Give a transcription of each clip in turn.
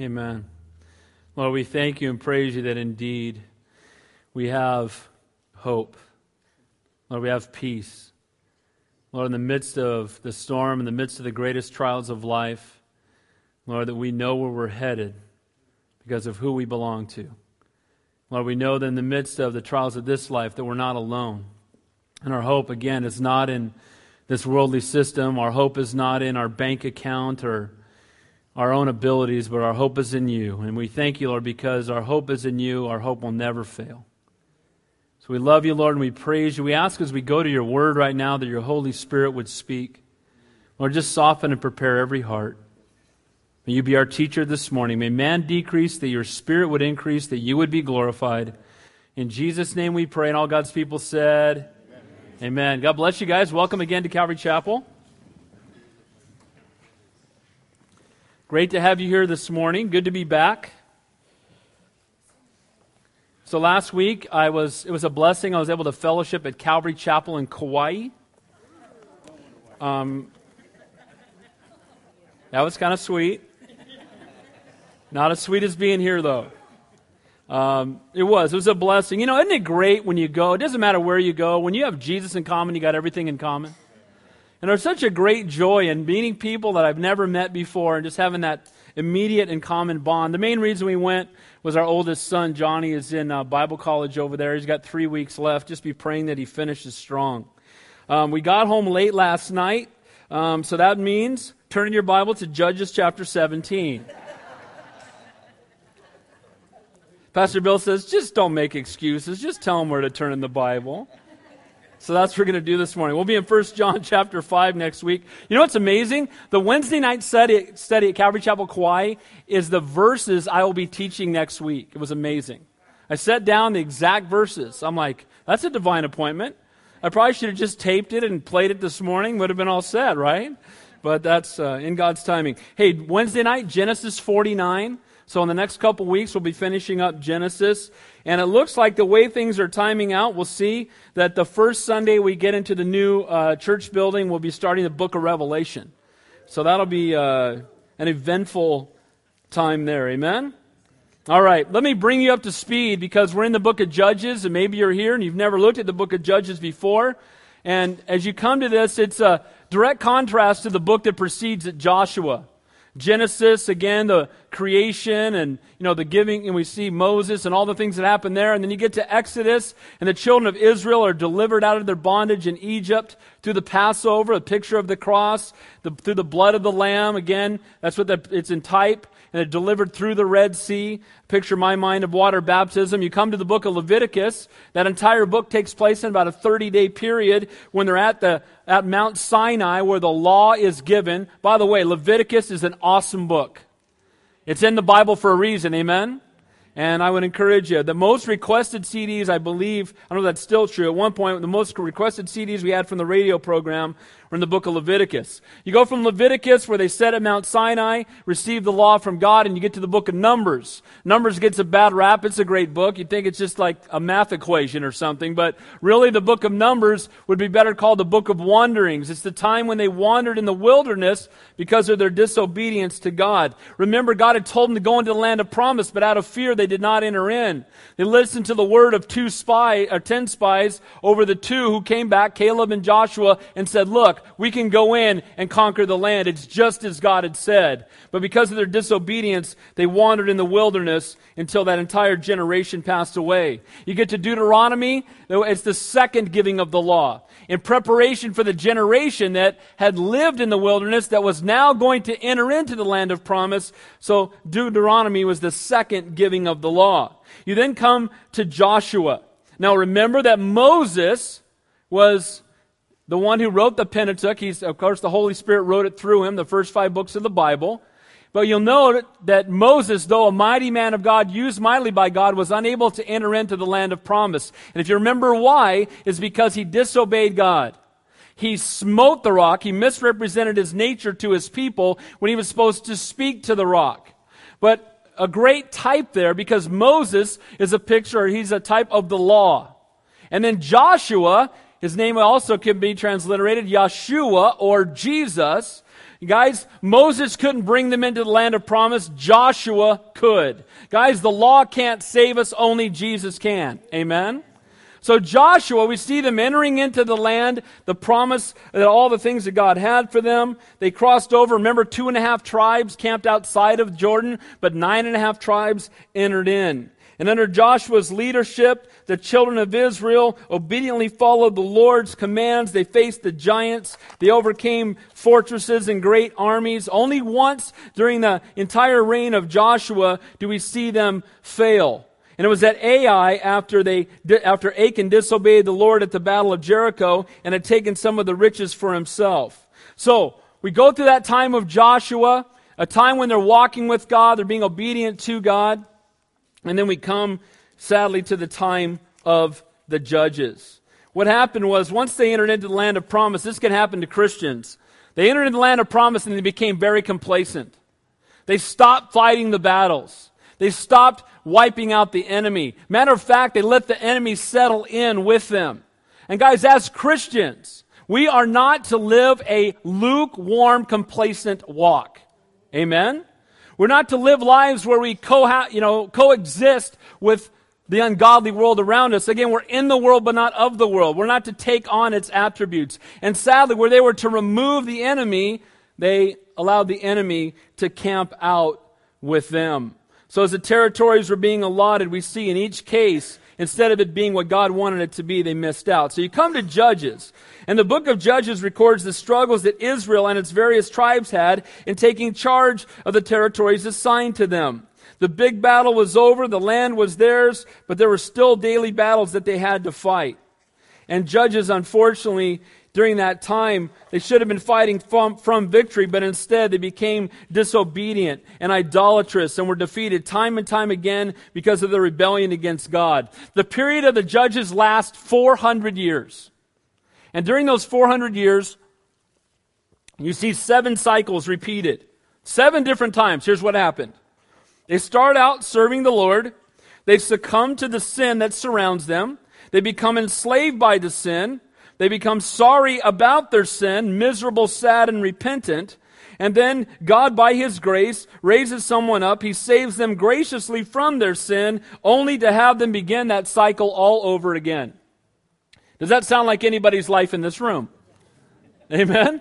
Amen. Lord, we thank you and praise you that indeed we have hope. Lord, we have peace. Lord, in the midst of the storm, in the midst of the greatest trials of life, Lord, that we know where we're headed because of who we belong to. Lord, we know that in the midst of the trials of this life that we're not alone. And our hope, again, is not in this worldly system. Our hope is not in our bank account or our own abilities, but our hope is in you. And we thank you, Lord, because our hope is in you. Our hope will never fail. So we love you, Lord, and we praise you. We ask as we go to your word right now that your Holy Spirit would speak. Lord, just soften and prepare every heart. May you be our teacher this morning. May man decrease, that your spirit would increase, that you would be glorified. In Jesus' name we pray, and all God's people said, Amen. Amen. God bless you guys. Welcome again to Calvary Chapel. Great to have you here this morning. Good to be back. So last week I was it was a blessing. I was able to fellowship at Calvary Chapel in Kauai. Um, that was kind of sweet. Not as sweet as being here though. Um, it was. It was a blessing. You know, isn't it great when you go? It doesn't matter where you go. When you have Jesus in common, you got everything in common. And there's such a great joy in meeting people that I've never met before and just having that immediate and common bond. The main reason we went was our oldest son, Johnny, is in uh, Bible college over there. He's got three weeks left. Just be praying that he finishes strong. Um, we got home late last night, um, so that means turning your Bible to Judges chapter 17. Pastor Bill says, just don't make excuses. Just tell them where to turn in the Bible. So that's what we're going to do this morning. We'll be in 1 John chapter 5 next week. You know what's amazing? The Wednesday night study, study at Calvary Chapel Kauai is the verses I will be teaching next week. It was amazing. I set down the exact verses. I'm like, that's a divine appointment. I probably should have just taped it and played it this morning. Would have been all set, right? But that's uh, in God's timing. Hey, Wednesday night, Genesis 49. So in the next couple weeks, we'll be finishing up Genesis. And it looks like the way things are timing out, we'll see that the first Sunday we get into the new uh, church building, we'll be starting the book of Revelation. So that'll be uh, an eventful time there. Amen? All right, let me bring you up to speed because we're in the book of Judges, and maybe you're here and you've never looked at the book of Judges before. And as you come to this, it's a direct contrast to the book that precedes it, Joshua. Genesis, again, the creation and, you know, the giving, and we see Moses and all the things that happen there. And then you get to Exodus, and the children of Israel are delivered out of their bondage in Egypt through the Passover, a picture of the cross, the, through the blood of the Lamb. Again, that's what the, it's in type and they're delivered through the Red Sea. Picture my mind of water baptism. You come to the book of Leviticus. That entire book takes place in about a 30 day period when they're at the, at Mount Sinai where the law is given. By the way, Leviticus is an awesome book. It's in the Bible for a reason. Amen? And I would encourage you. The most requested CDs, I believe, I don't know if that's still true. At one point, the most requested CDs we had from the radio program in the book of Leviticus. You go from Leviticus, where they set at Mount Sinai, receive the law from God, and you get to the book of Numbers. Numbers gets a bad rap. It's a great book. You'd think it's just like a math equation or something, but really the book of Numbers would be better called the book of wanderings. It's the time when they wandered in the wilderness because of their disobedience to God. Remember, God had told them to go into the land of promise, but out of fear they did not enter in. They listened to the word of two spies, or ten spies over the two who came back, Caleb and Joshua, and said, look, we can go in and conquer the land. It's just as God had said. But because of their disobedience, they wandered in the wilderness until that entire generation passed away. You get to Deuteronomy, it's the second giving of the law. In preparation for the generation that had lived in the wilderness that was now going to enter into the land of promise. So Deuteronomy was the second giving of the law. You then come to Joshua. Now remember that Moses was the one who wrote the Pentateuch. He's, of course, the Holy Spirit wrote it through him, the first five books of the Bible. But you'll note that Moses, though a mighty man of God, used mightily by God, was unable to enter into the land of promise. And if you remember why, is because he disobeyed God. He smote the rock. He misrepresented his nature to his people when he was supposed to speak to the rock. But a great type there because Moses is a picture, he's a type of the law. And then Joshua his name also can be transliterated Yeshua or Jesus. Guys, Moses couldn't bring them into the land of promise. Joshua could. Guys, the law can't save us. Only Jesus can. Amen? So Joshua, we see them entering into the land, the promise that all the things that God had for them. They crossed over. Remember, two and a half tribes camped outside of Jordan, but nine and a half tribes entered in. And under Joshua's leadership, the children of Israel obediently followed the Lord's commands. They faced the giants. They overcame fortresses and great armies. Only once during the entire reign of Joshua do we see them fail. And it was at Ai after they, after Achan disobeyed the Lord at the battle of Jericho and had taken some of the riches for himself. So, we go through that time of Joshua, a time when they're walking with God, they're being obedient to God. And then we come, sadly, to the time of the judges. What happened was, once they entered into the land of promise, this can happen to Christians. They entered into the land of promise and they became very complacent. They stopped fighting the battles. They stopped wiping out the enemy. Matter of fact, they let the enemy settle in with them. And guys, as Christians, we are not to live a lukewarm, complacent walk. Amen? We're not to live lives where we co- you know, coexist with the ungodly world around us. Again, we're in the world, but not of the world. We're not to take on its attributes. And sadly, where they were to remove the enemy, they allowed the enemy to camp out with them. So as the territories were being allotted, we see in each case Instead of it being what God wanted it to be, they missed out. So you come to Judges, and the book of Judges records the struggles that Israel and its various tribes had in taking charge of the territories assigned to them. The big battle was over, the land was theirs, but there were still daily battles that they had to fight. And Judges, unfortunately, during that time, they should have been fighting from, from victory, but instead they became disobedient and idolatrous and were defeated time and time again because of their rebellion against God. The period of the judges lasts 400 years. And during those 400 years, you see seven cycles repeated. Seven different times. Here's what happened. They start out serving the Lord. They succumb to the sin that surrounds them. They become enslaved by the sin. They become sorry about their sin, miserable, sad, and repentant. And then God, by His grace, raises someone up. He saves them graciously from their sin, only to have them begin that cycle all over again. Does that sound like anybody's life in this room? Amen?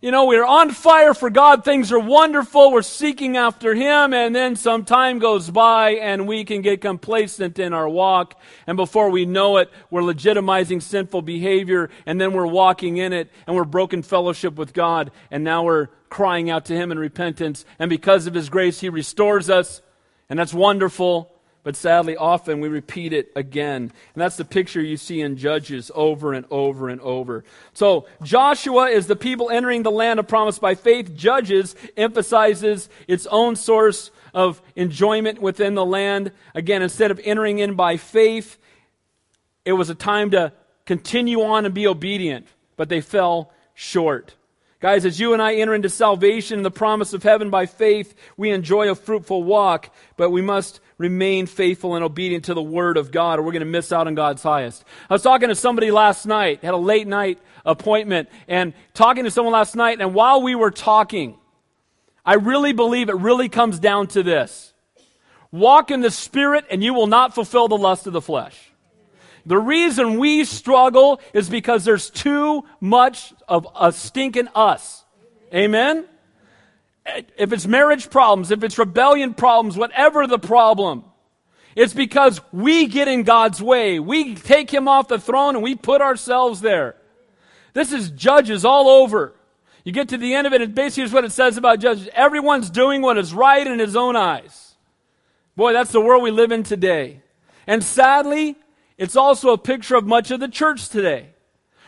You know, we're on fire for God. Things are wonderful. We're seeking after Him. And then some time goes by and we can get complacent in our walk. And before we know it, we're legitimizing sinful behavior. And then we're walking in it and we're broken fellowship with God. And now we're crying out to Him in repentance. And because of His grace, He restores us. And that's wonderful. But sadly, often we repeat it again. And that's the picture you see in Judges over and over and over. So, Joshua is the people entering the land of promise by faith. Judges emphasizes its own source of enjoyment within the land. Again, instead of entering in by faith, it was a time to continue on and be obedient, but they fell short. Guys, as you and I enter into salvation and the promise of heaven by faith, we enjoy a fruitful walk, but we must remain faithful and obedient to the Word of God, or we're going to miss out on God's highest. I was talking to somebody last night, had a late night appointment, and talking to someone last night, and while we were talking, I really believe it really comes down to this walk in the Spirit, and you will not fulfill the lust of the flesh. The reason we struggle is because there's too much of a stinking us. Amen? If it's marriage problems, if it's rebellion problems, whatever the problem, it's because we get in God's way. We take Him off the throne and we put ourselves there. This is judges all over. You get to the end of it, and basically is what it says about judges. Everyone's doing what is right in his own eyes. Boy, that's the world we live in today. And sadly, it's also a picture of much of the church today.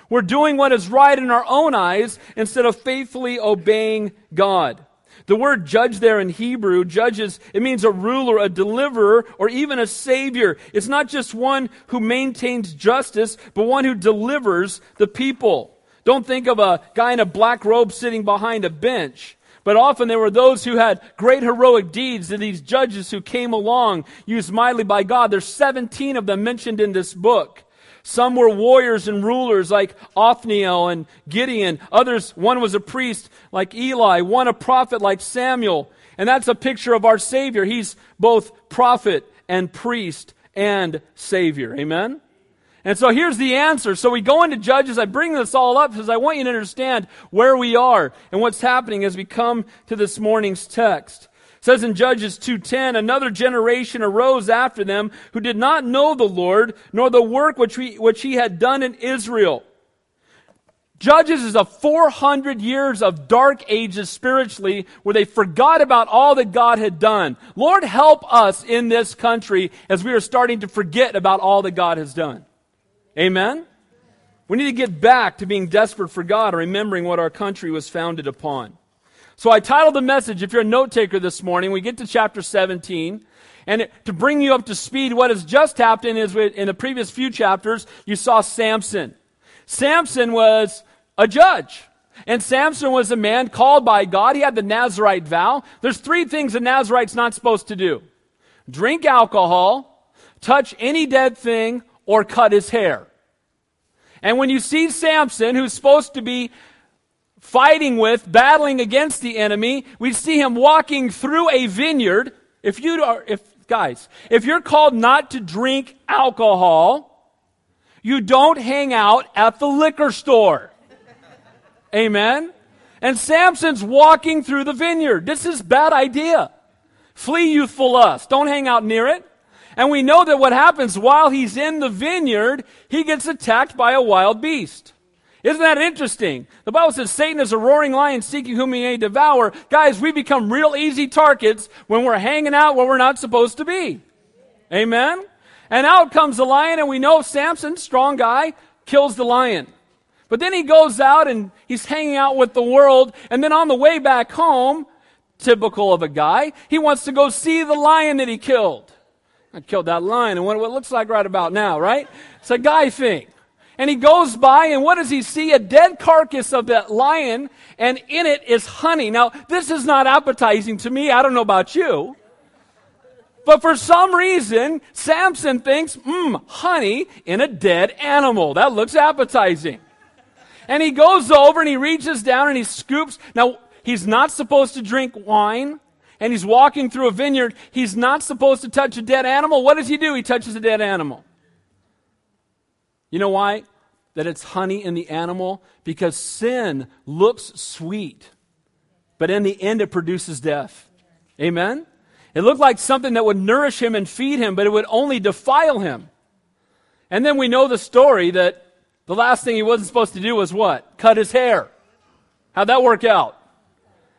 We're doing what is right in our own eyes instead of faithfully obeying God. The word judge there in Hebrew, judges, it means a ruler, a deliverer, or even a savior. It's not just one who maintains justice, but one who delivers the people. Don't think of a guy in a black robe sitting behind a bench. But often there were those who had great heroic deeds, and these judges who came along, used mightily by God. There's 17 of them mentioned in this book. Some were warriors and rulers like Othniel and Gideon. Others, one was a priest like Eli, one a prophet like Samuel. And that's a picture of our Savior. He's both prophet and priest and Savior. Amen? And so here's the answer. So we go into Judges. I bring this all up because I want you to understand where we are and what's happening as we come to this morning's text. It says in Judges 2:10, another generation arose after them who did not know the Lord nor the work which, we, which he had done in Israel. Judges is a 400 years of dark ages spiritually where they forgot about all that God had done. Lord, help us in this country as we are starting to forget about all that God has done. Amen? We need to get back to being desperate for God and remembering what our country was founded upon. So I titled the message, if you're a note taker this morning, we get to chapter 17. And to bring you up to speed, what has just happened is in the previous few chapters, you saw Samson. Samson was a judge. And Samson was a man called by God. He had the Nazarite vow. There's three things a Nazarite's not supposed to do. Drink alcohol, touch any dead thing, or cut his hair. And when you see Samson, who's supposed to be fighting with, battling against the enemy, we see him walking through a vineyard. If you are, if, guys, if you're called not to drink alcohol, you don't hang out at the liquor store. Amen? And Samson's walking through the vineyard. This is bad idea. Flee youthful lust. Don't hang out near it. And we know that what happens while he's in the vineyard, he gets attacked by a wild beast. Isn't that interesting? The Bible says Satan is a roaring lion seeking whom he may devour. Guys, we become real easy targets when we're hanging out where we're not supposed to be. Amen? And out comes the lion, and we know Samson, strong guy, kills the lion. But then he goes out and he's hanging out with the world, and then on the way back home, typical of a guy, he wants to go see the lion that he killed. I killed that lion and what it looks like right about now, right? It's a guy thing. And he goes by, and what does he see? A dead carcass of that lion, and in it is honey. Now, this is not appetizing to me. I don't know about you. But for some reason, Samson thinks, mmm, honey in a dead animal. That looks appetizing. And he goes over and he reaches down and he scoops. Now, he's not supposed to drink wine and he's walking through a vineyard, he's not supposed to touch a dead animal. What does he do? He touches a dead animal. You know why? That it's honey in the animal? Because sin looks sweet, but in the end it produces death. Amen? It looked like something that would nourish him and feed him, but it would only defile him. And then we know the story that the last thing he wasn't supposed to do was what? Cut his hair. How'd that work out?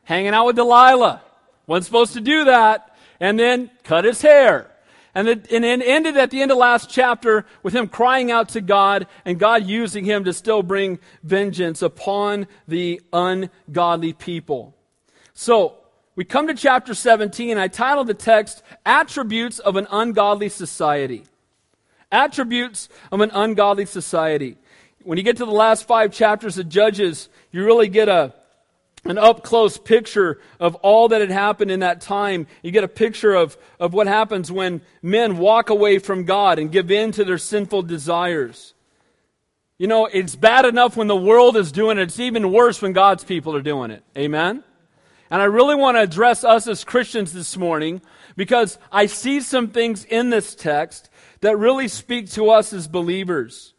Hanging out with Delilah. Wasn't supposed to do that. And then cut his hair. And, it, and it ended at the end of last chapter with him crying out to God and God using him to still bring vengeance upon the ungodly people. So, we come to chapter 17. I titled the text, Attributes of an Ungodly Society. Attributes of an Ungodly Society. When you get to the last five chapters of Judges, you really get a, an up close picture of all that had happened in that time. You get a picture of, of what happens when men walk away from God and give in to their sinful desires. You know, it's bad enough when the world is doing it, it's even worse when God's people are doing it. Amen? And I really want to address us as Christians this morning because I see some things in this text that really speak to us as believers.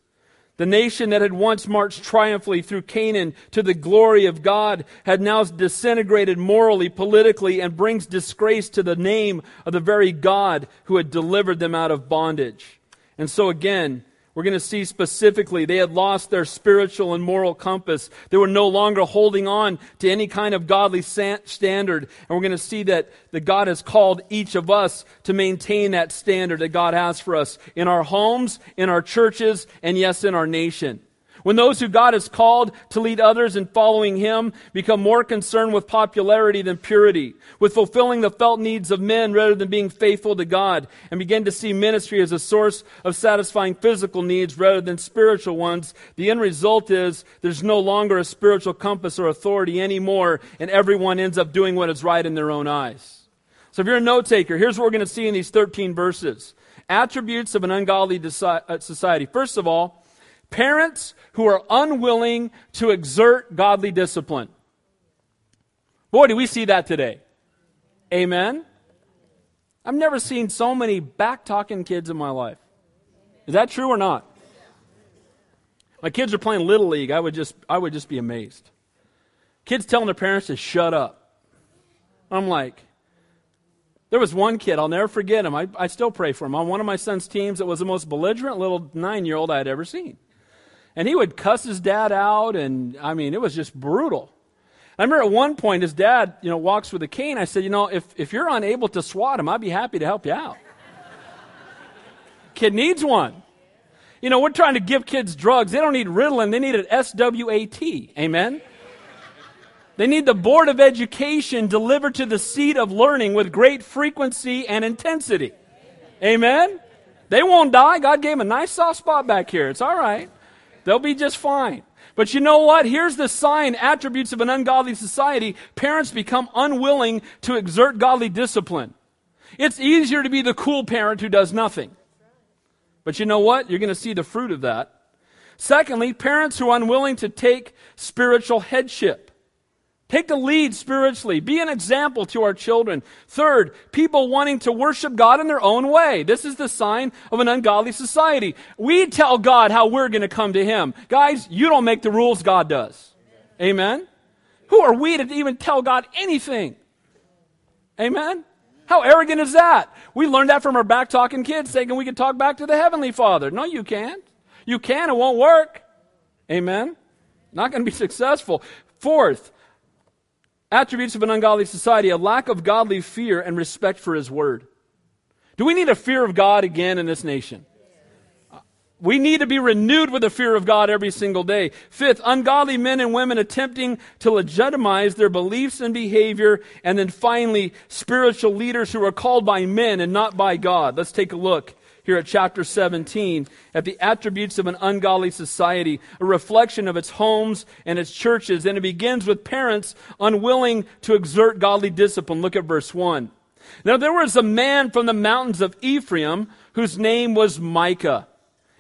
The nation that had once marched triumphantly through Canaan to the glory of God had now disintegrated morally, politically, and brings disgrace to the name of the very God who had delivered them out of bondage. And so again, we're going to see specifically they had lost their spiritual and moral compass. They were no longer holding on to any kind of godly standard. And we're going to see that, that God has called each of us to maintain that standard that God has for us in our homes, in our churches, and yes, in our nation. When those who God has called to lead others in following Him become more concerned with popularity than purity, with fulfilling the felt needs of men rather than being faithful to God, and begin to see ministry as a source of satisfying physical needs rather than spiritual ones, the end result is there's no longer a spiritual compass or authority anymore, and everyone ends up doing what is right in their own eyes. So if you're a note taker, here's what we're going to see in these 13 verses attributes of an ungodly uh, society. First of all, parents who are unwilling to exert godly discipline. Boy, do we see that today. Amen. I've never seen so many back talking kids in my life. Is that true or not? My kids are playing little league. I would just I would just be amazed. Kids telling their parents to shut up. I'm like, there was one kid, I'll never forget him. I, I still pray for him. On one of my son's teams, it was the most belligerent little nine year old I had ever seen. And he would cuss his dad out, and I mean, it was just brutal. I remember at one point his dad, you know, walks with a cane. I said, you know, if, if you're unable to swat him, I'd be happy to help you out. Kid needs one. You know, we're trying to give kids drugs. They don't need Ritalin, they need an SWAT. Amen? They need the Board of Education delivered to the seat of learning with great frequency and intensity. Amen? They won't die. God gave them a nice soft spot back here. It's all right. They'll be just fine. But you know what? Here's the sign, attributes of an ungodly society. Parents become unwilling to exert godly discipline. It's easier to be the cool parent who does nothing. But you know what? You're going to see the fruit of that. Secondly, parents who are unwilling to take spiritual headship. Take the lead spiritually. Be an example to our children. Third, people wanting to worship God in their own way. This is the sign of an ungodly society. We tell God how we're going to come to Him. Guys, you don't make the rules, God does. Amen? Who are we to even tell God anything? Amen? How arrogant is that? We learned that from our back talking kids, thinking we can talk back to the Heavenly Father. No, you can't. You can, it won't work. Amen? Not going to be successful. Fourth, attributes of an ungodly society a lack of godly fear and respect for his word. Do we need a fear of God again in this nation? We need to be renewed with the fear of God every single day. Fifth, ungodly men and women attempting to legitimize their beliefs and behavior. And then finally, spiritual leaders who are called by men and not by God. Let's take a look here at chapter 17 at the attributes of an ungodly society, a reflection of its homes and its churches. And it begins with parents unwilling to exert godly discipline. Look at verse 1. Now there was a man from the mountains of Ephraim whose name was Micah.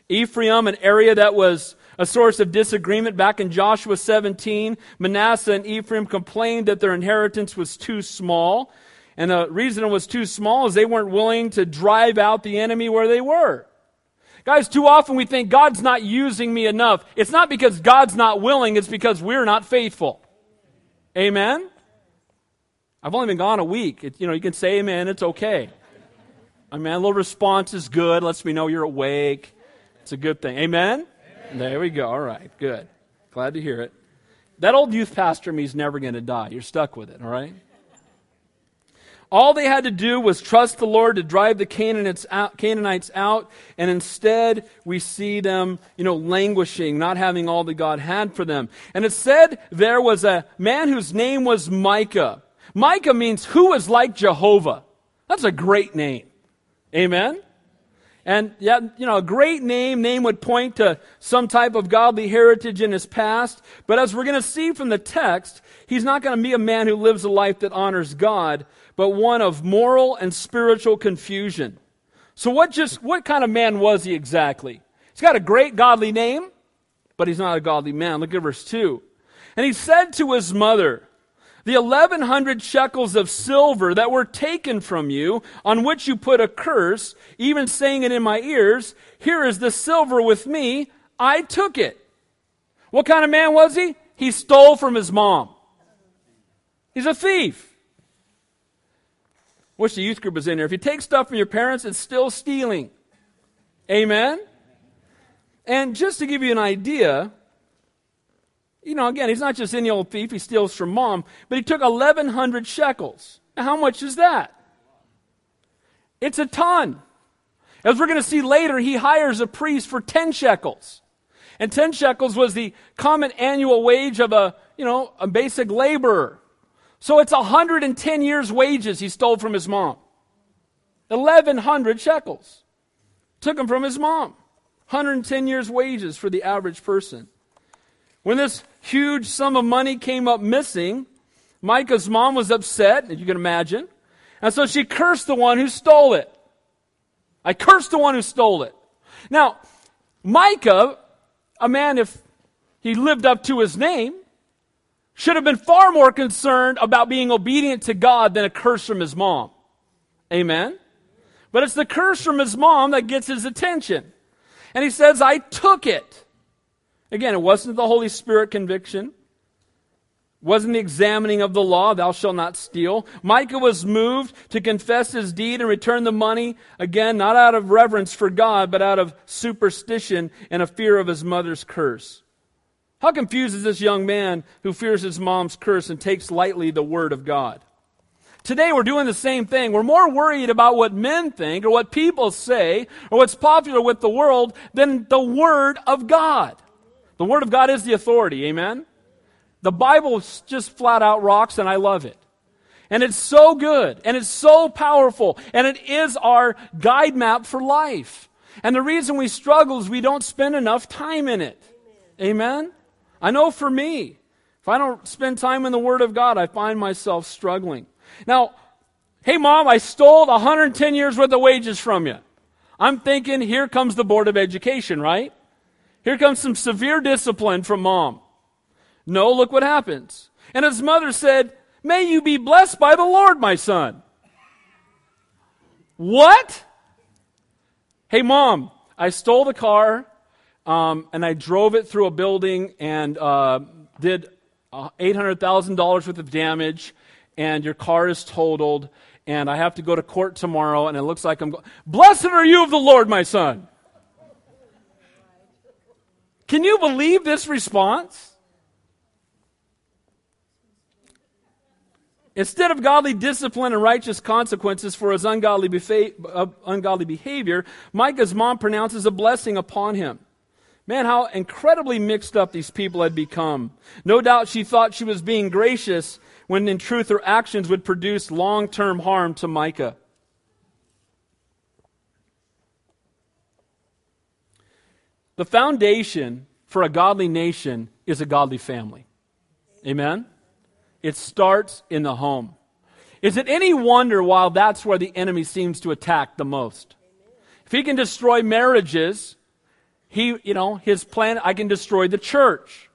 Ephraim, an area that was a source of disagreement back in Joshua 17. Manasseh and Ephraim complained that their inheritance was too small. And the reason it was too small is they weren't willing to drive out the enemy where they were. Guys, too often we think God's not using me enough. It's not because God's not willing, it's because we're not faithful. Amen? I've only been gone a week. It, you know, you can say amen, it's okay. I mean, a little response is good, lets me know you're awake. It's a good thing. Amen? amen? There we go. All right, good. Glad to hear it. That old youth pastor me is never going to die. You're stuck with it, all right? All they had to do was trust the Lord to drive the Canaanites out, Canaanites out, and instead we see them, you know, languishing, not having all that God had for them. And it said there was a man whose name was Micah. Micah means who is like Jehovah. That's a great name. Amen? And yeah, you know, a great name, name would point to some type of godly heritage in his past. But as we're going to see from the text, he's not going to be a man who lives a life that honors God, but one of moral and spiritual confusion. So what just, what kind of man was he exactly? He's got a great godly name, but he's not a godly man. Look at verse 2. And he said to his mother, the 1100 shekels of silver that were taken from you, on which you put a curse, even saying it in my ears, here is the silver with me, I took it. What kind of man was he? He stole from his mom. He's a thief. Wish the youth group was in there. If you take stuff from your parents, it's still stealing. Amen? And just to give you an idea, you know, again, he's not just any old thief, he steals from mom, but he took 1,100 shekels. Now, how much is that? It's a ton. As we're going to see later, he hires a priest for 10 shekels. And 10 shekels was the common annual wage of a, you know, a basic laborer. So it's 110 years' wages he stole from his mom. 1,100 shekels. Took them from his mom. 110 years' wages for the average person. When this huge sum of money came up missing, Micah's mom was upset, as you can imagine. And so she cursed the one who stole it. I cursed the one who stole it. Now, Micah, a man, if he lived up to his name, should have been far more concerned about being obedient to God than a curse from his mom. Amen? But it's the curse from his mom that gets his attention. And he says, I took it. Again, it wasn't the Holy Spirit conviction. Wasn't the examining of the law, thou shalt not steal. Micah was moved to confess his deed and return the money, again, not out of reverence for God, but out of superstition and a fear of his mother's curse. How confused is this young man who fears his mom's curse and takes lightly the word of God? Today we're doing the same thing. We're more worried about what men think or what people say or what's popular with the world than the Word of God. The Word of God is the authority. Amen? The Bible just flat out rocks and I love it. And it's so good and it's so powerful and it is our guide map for life. And the reason we struggle is we don't spend enough time in it. Amen? I know for me, if I don't spend time in the Word of God, I find myself struggling. Now, hey mom, I stole 110 years worth of wages from you. I'm thinking, here comes the Board of Education, right? Here comes some severe discipline from mom. No, look what happens. And his mother said, May you be blessed by the Lord, my son. What? Hey, mom, I stole the car um, and I drove it through a building and uh, did uh, $800,000 worth of damage and your car is totaled, and I have to go to court tomorrow, and it looks like I'm going. Blessed are you of the Lord, my son. Can you believe this response? Instead of godly discipline and righteous consequences for his ungodly, befa- uh, ungodly behavior, Micah's mom pronounces a blessing upon him. Man, how incredibly mixed up these people had become. No doubt she thought she was being gracious when in truth her actions would produce long term harm to Micah. The foundation for a godly nation is a godly family. Amen? It starts in the home. Is it any wonder why that's where the enemy seems to attack the most? If he can destroy marriages, he, you know, his plan, I can destroy the church.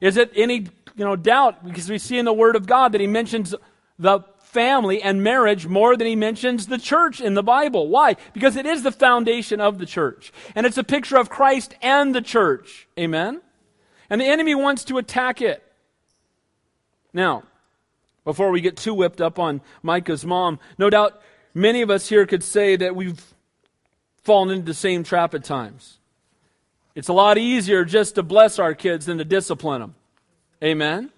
Is it any you know, doubt because we see in the Word of God that He mentions the family and marriage more than He mentions the church in the Bible. Why? Because it is the foundation of the church. And it's a picture of Christ and the church. Amen? And the enemy wants to attack it. Now, before we get too whipped up on Micah's mom, no doubt many of us here could say that we've fallen into the same trap at times. It's a lot easier just to bless our kids than to discipline them. Amen?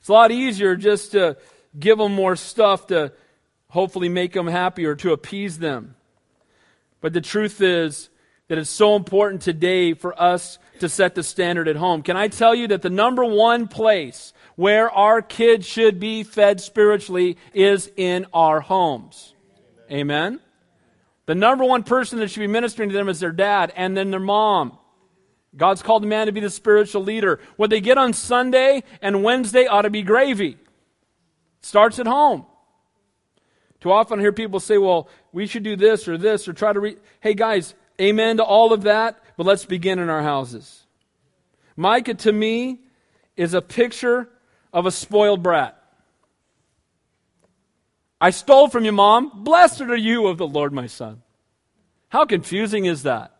It's a lot easier just to give them more stuff to hopefully make them happy or to appease them. But the truth is that it's so important today for us to set the standard at home. Can I tell you that the number one place where our kids should be fed spiritually is in our homes? Amen? The number one person that should be ministering to them is their dad and then their mom. God's called man to be the spiritual leader. What they get on Sunday and Wednesday ought to be gravy. Starts at home. Too often I hear people say, well, we should do this or this or try to read. Hey, guys, amen to all of that, but let's begin in our houses. Micah, to me, is a picture of a spoiled brat. I stole from you, mom. Blessed are you of the Lord, my son. How confusing is that?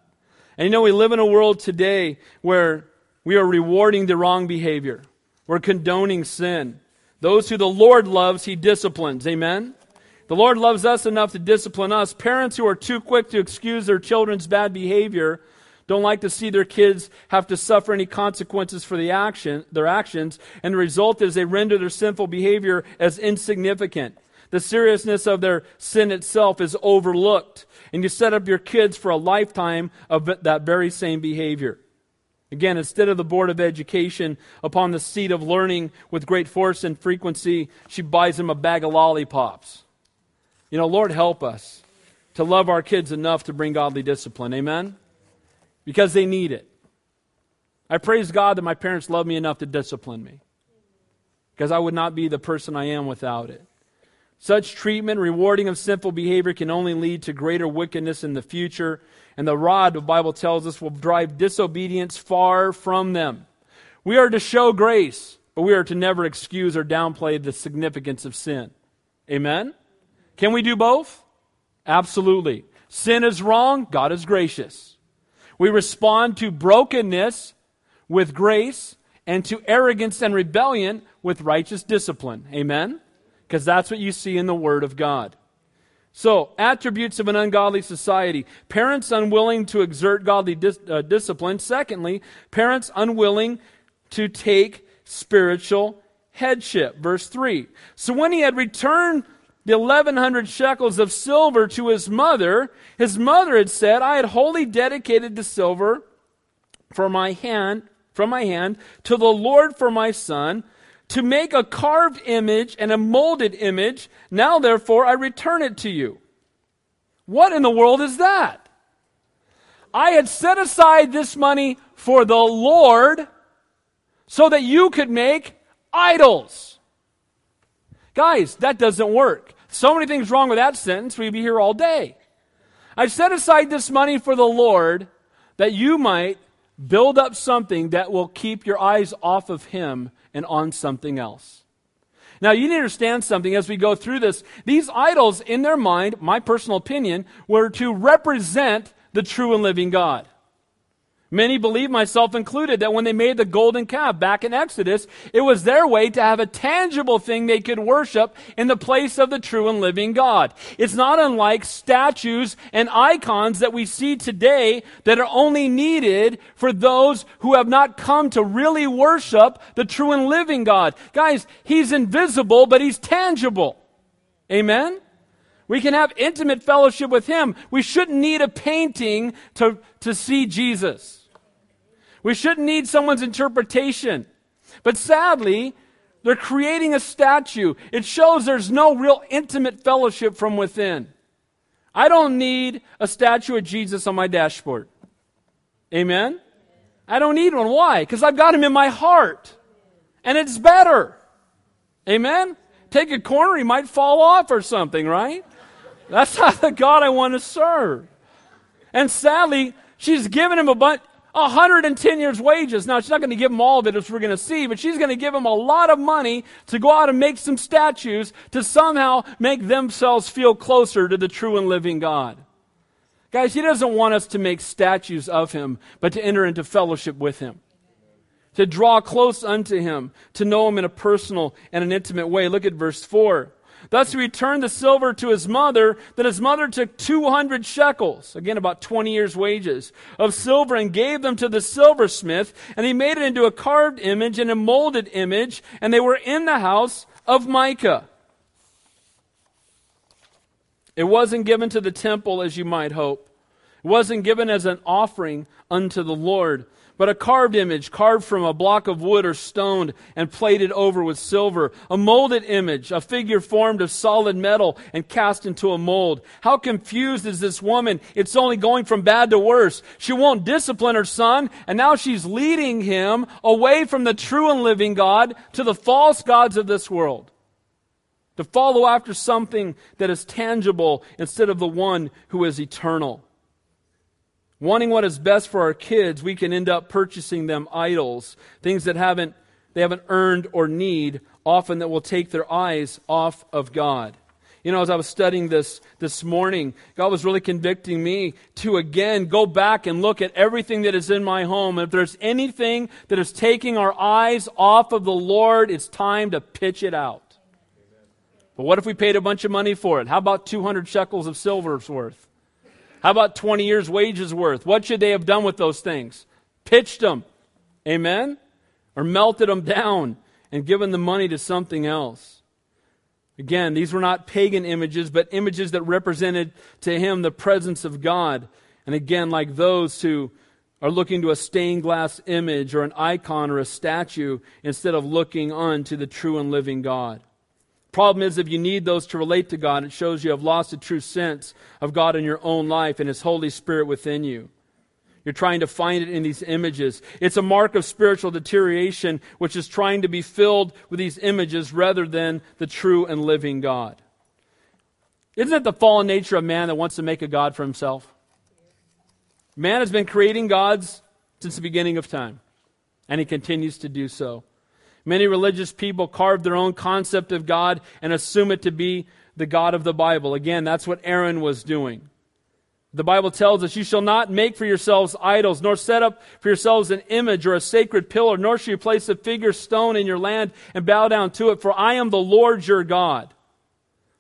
And you know, we live in a world today where we are rewarding the wrong behavior. We're condoning sin. Those who the Lord loves, He disciplines. Amen? The Lord loves us enough to discipline us. Parents who are too quick to excuse their children's bad behavior don't like to see their kids have to suffer any consequences for the action, their actions, and the result is they render their sinful behavior as insignificant. The seriousness of their sin itself is overlooked and you set up your kids for a lifetime of that very same behavior. Again, instead of the Board of Education upon the seat of learning with great force and frequency, she buys them a bag of lollipops. You know, Lord, help us to love our kids enough to bring godly discipline. Amen? Because they need it. I praise God that my parents love me enough to discipline me. Because I would not be the person I am without it. Such treatment, rewarding of sinful behavior, can only lead to greater wickedness in the future. And the rod, the Bible tells us, will drive disobedience far from them. We are to show grace, but we are to never excuse or downplay the significance of sin. Amen? Can we do both? Absolutely. Sin is wrong, God is gracious. We respond to brokenness with grace and to arrogance and rebellion with righteous discipline. Amen? Because that's what you see in the Word of God. So, attributes of an ungodly society. Parents unwilling to exert godly dis- uh, discipline. Secondly, parents unwilling to take spiritual headship. Verse 3. So when he had returned the 1100 shekels of silver to his mother, his mother had said, I had wholly dedicated the silver for my hand, from my hand to the Lord for my son to make a carved image and a molded image. Now, therefore, I return it to you. What in the world is that? I had set aside this money for the Lord so that you could make idols. Guys, that doesn't work. So many things wrong with that sentence, we'd be here all day. I set aside this money for the Lord that you might build up something that will keep your eyes off of Him and on something else. Now, you need to understand something as we go through this. These idols, in their mind, my personal opinion, were to represent the true and living God. Many believe, myself included, that when they made the golden calf back in Exodus, it was their way to have a tangible thing they could worship in the place of the true and living God. It's not unlike statues and icons that we see today that are only needed for those who have not come to really worship the true and living God. Guys, He's invisible, but He's tangible. Amen? We can have intimate fellowship with Him. We shouldn't need a painting to, to see Jesus. We shouldn't need someone's interpretation. But sadly, they're creating a statue. It shows there's no real intimate fellowship from within. I don't need a statue of Jesus on my dashboard. Amen? I don't need one. Why? Because I've got him in my heart. And it's better. Amen? Take a corner, he might fall off or something, right? That's not the God I want to serve. And sadly, she's given him a bunch. 110 years' wages. Now, she's not going to give him all of it, as we're going to see, but she's going to give him a lot of money to go out and make some statues to somehow make themselves feel closer to the true and living God. Guys, he doesn't want us to make statues of him, but to enter into fellowship with him. To draw close unto him, to know him in a personal and an intimate way. Look at verse 4. Thus he returned the silver to his mother. Then his mother took 200 shekels, again about 20 years' wages, of silver and gave them to the silversmith. And he made it into a carved image and a molded image. And they were in the house of Micah. It wasn't given to the temple as you might hope. It wasn't given as an offering unto the Lord but a carved image, carved from a block of wood or stone and plated over with silver. A molded image, a figure formed of solid metal and cast into a mold. How confused is this woman? It's only going from bad to worse. She won't discipline her son, and now she's leading him away from the true and living God to the false gods of this world. To follow after something that is tangible instead of the one who is eternal wanting what is best for our kids, we can end up purchasing them idols, things that haven't they haven't earned or need, often that will take their eyes off of God. You know, as I was studying this this morning, God was really convicting me to again go back and look at everything that is in my home. And if there's anything that is taking our eyes off of the Lord, it's time to pitch it out. But what if we paid a bunch of money for it? How about 200 shekels of silver's worth? How about 20 years' wages worth? What should they have done with those things? Pitched them. Amen? Or melted them down and given the money to something else. Again, these were not pagan images, but images that represented to him the presence of God. And again, like those who are looking to a stained glass image or an icon or a statue instead of looking unto the true and living God. Problem is, if you need those to relate to God, it shows you have lost a true sense of God in your own life and His Holy Spirit within you. You're trying to find it in these images. It's a mark of spiritual deterioration, which is trying to be filled with these images rather than the true and living God. Isn't it the fallen nature of man that wants to make a God for himself? Man has been creating gods since the beginning of time, and he continues to do so. Many religious people carve their own concept of God and assume it to be the God of the Bible. Again, that's what Aaron was doing. The Bible tells us, You shall not make for yourselves idols, nor set up for yourselves an image or a sacred pillar, nor shall you place a figure stone in your land and bow down to it, for I am the Lord your God.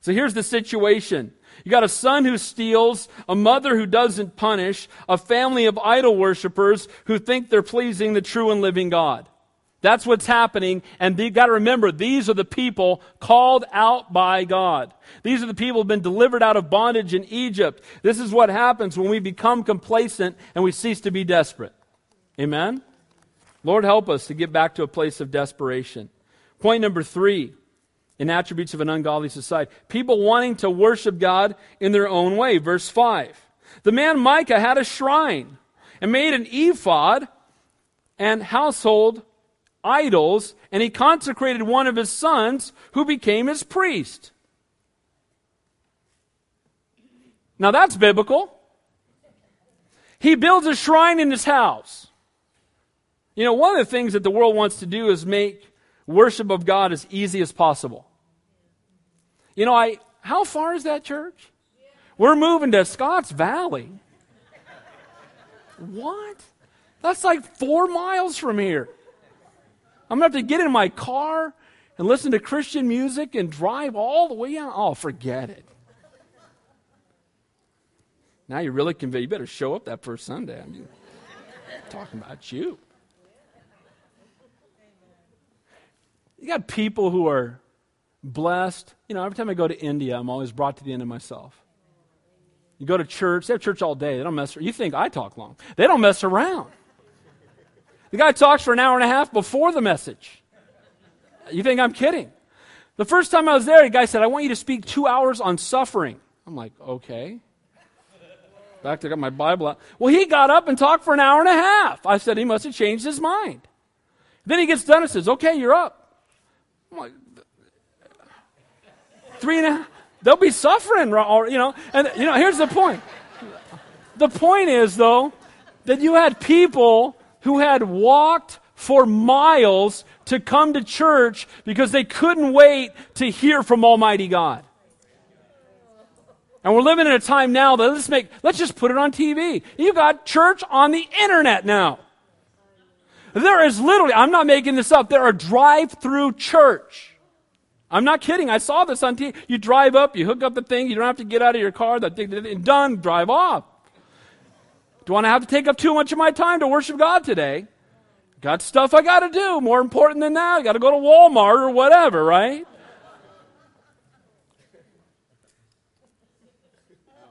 So here's the situation. You got a son who steals, a mother who doesn't punish, a family of idol worshippers who think they're pleasing the true and living God. That's what's happening. And you've got to remember, these are the people called out by God. These are the people who have been delivered out of bondage in Egypt. This is what happens when we become complacent and we cease to be desperate. Amen? Lord, help us to get back to a place of desperation. Point number three in attributes of an ungodly society. People wanting to worship God in their own way. Verse 5. The man Micah had a shrine and made an ephod and household idols, and he consecrated one of his sons who became his priest. Now that's biblical. He builds a shrine in his house. You know, one of the things that the world wants to do is make worship of God as easy as possible. You know, I how far is that church? We're moving to Scotts Valley. What? That's like four miles from here. I'm going to have to get in my car and listen to Christian music and drive all the way out. Oh, forget it. Now you're really convinced. You better show up that first Sunday. I mean, talking about you. You got people who are blessed. You know, every time I go to India, I'm always brought to the end of myself. You go to church, they have church all day. They don't mess. You think I talk long. They don't mess around. The guy talks for an hour and a half before the message. You think I'm kidding? The first time I was there, the guy said, I want you to speak two hours on suffering. I'm like, okay. Back to got my Bible out. Well, he got up and talked for an hour and a half. I said he must have changed his mind. Then he gets done and says, okay, you're up. I'm like, three and a half. They'll be suffering, you know. And you know, here's the point. The point is, though, that you had people who had walked for miles to come to church because they couldn't wait to hear from Almighty God. And we're living in a time now that let's make, let's just put it on TV. You got church on the internet now. There is literally, I'm not making this up, there are drive-through church. I'm not kidding. I saw this on TV. You drive up, you hook up the thing, you don't have to get out of your car, that thing, done, drive off. Do I have to take up too much of my time to worship God today? Got stuff I got to do. More important than that, I got to go to Walmart or whatever, right?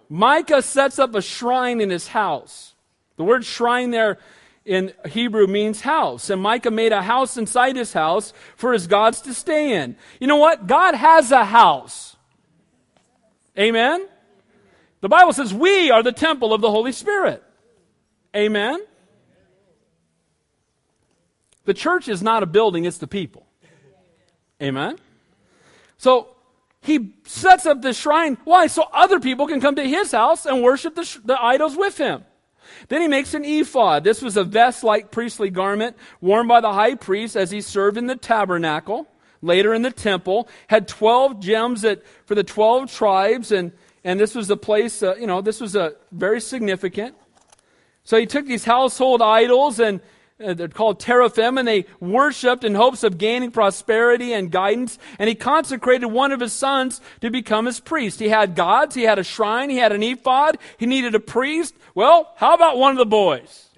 Micah sets up a shrine in his house. The word shrine there in Hebrew means house. And Micah made a house inside his house for his gods to stay in. You know what? God has a house. Amen? The Bible says we are the temple of the Holy Spirit. Amen? The church is not a building, it's the people. Amen? So he sets up this shrine. Why? So other people can come to his house and worship the, the idols with him. Then he makes an ephod. This was a vest like priestly garment worn by the high priest as he served in the tabernacle, later in the temple. Had 12 gems that, for the 12 tribes, and, and this was a place, uh, you know, this was a very significant. So he took these household idols and uh, they're called teraphim, and they worshipped in hopes of gaining prosperity and guidance. And he consecrated one of his sons to become his priest. He had gods, he had a shrine, he had an ephod, he needed a priest. Well, how about one of the boys?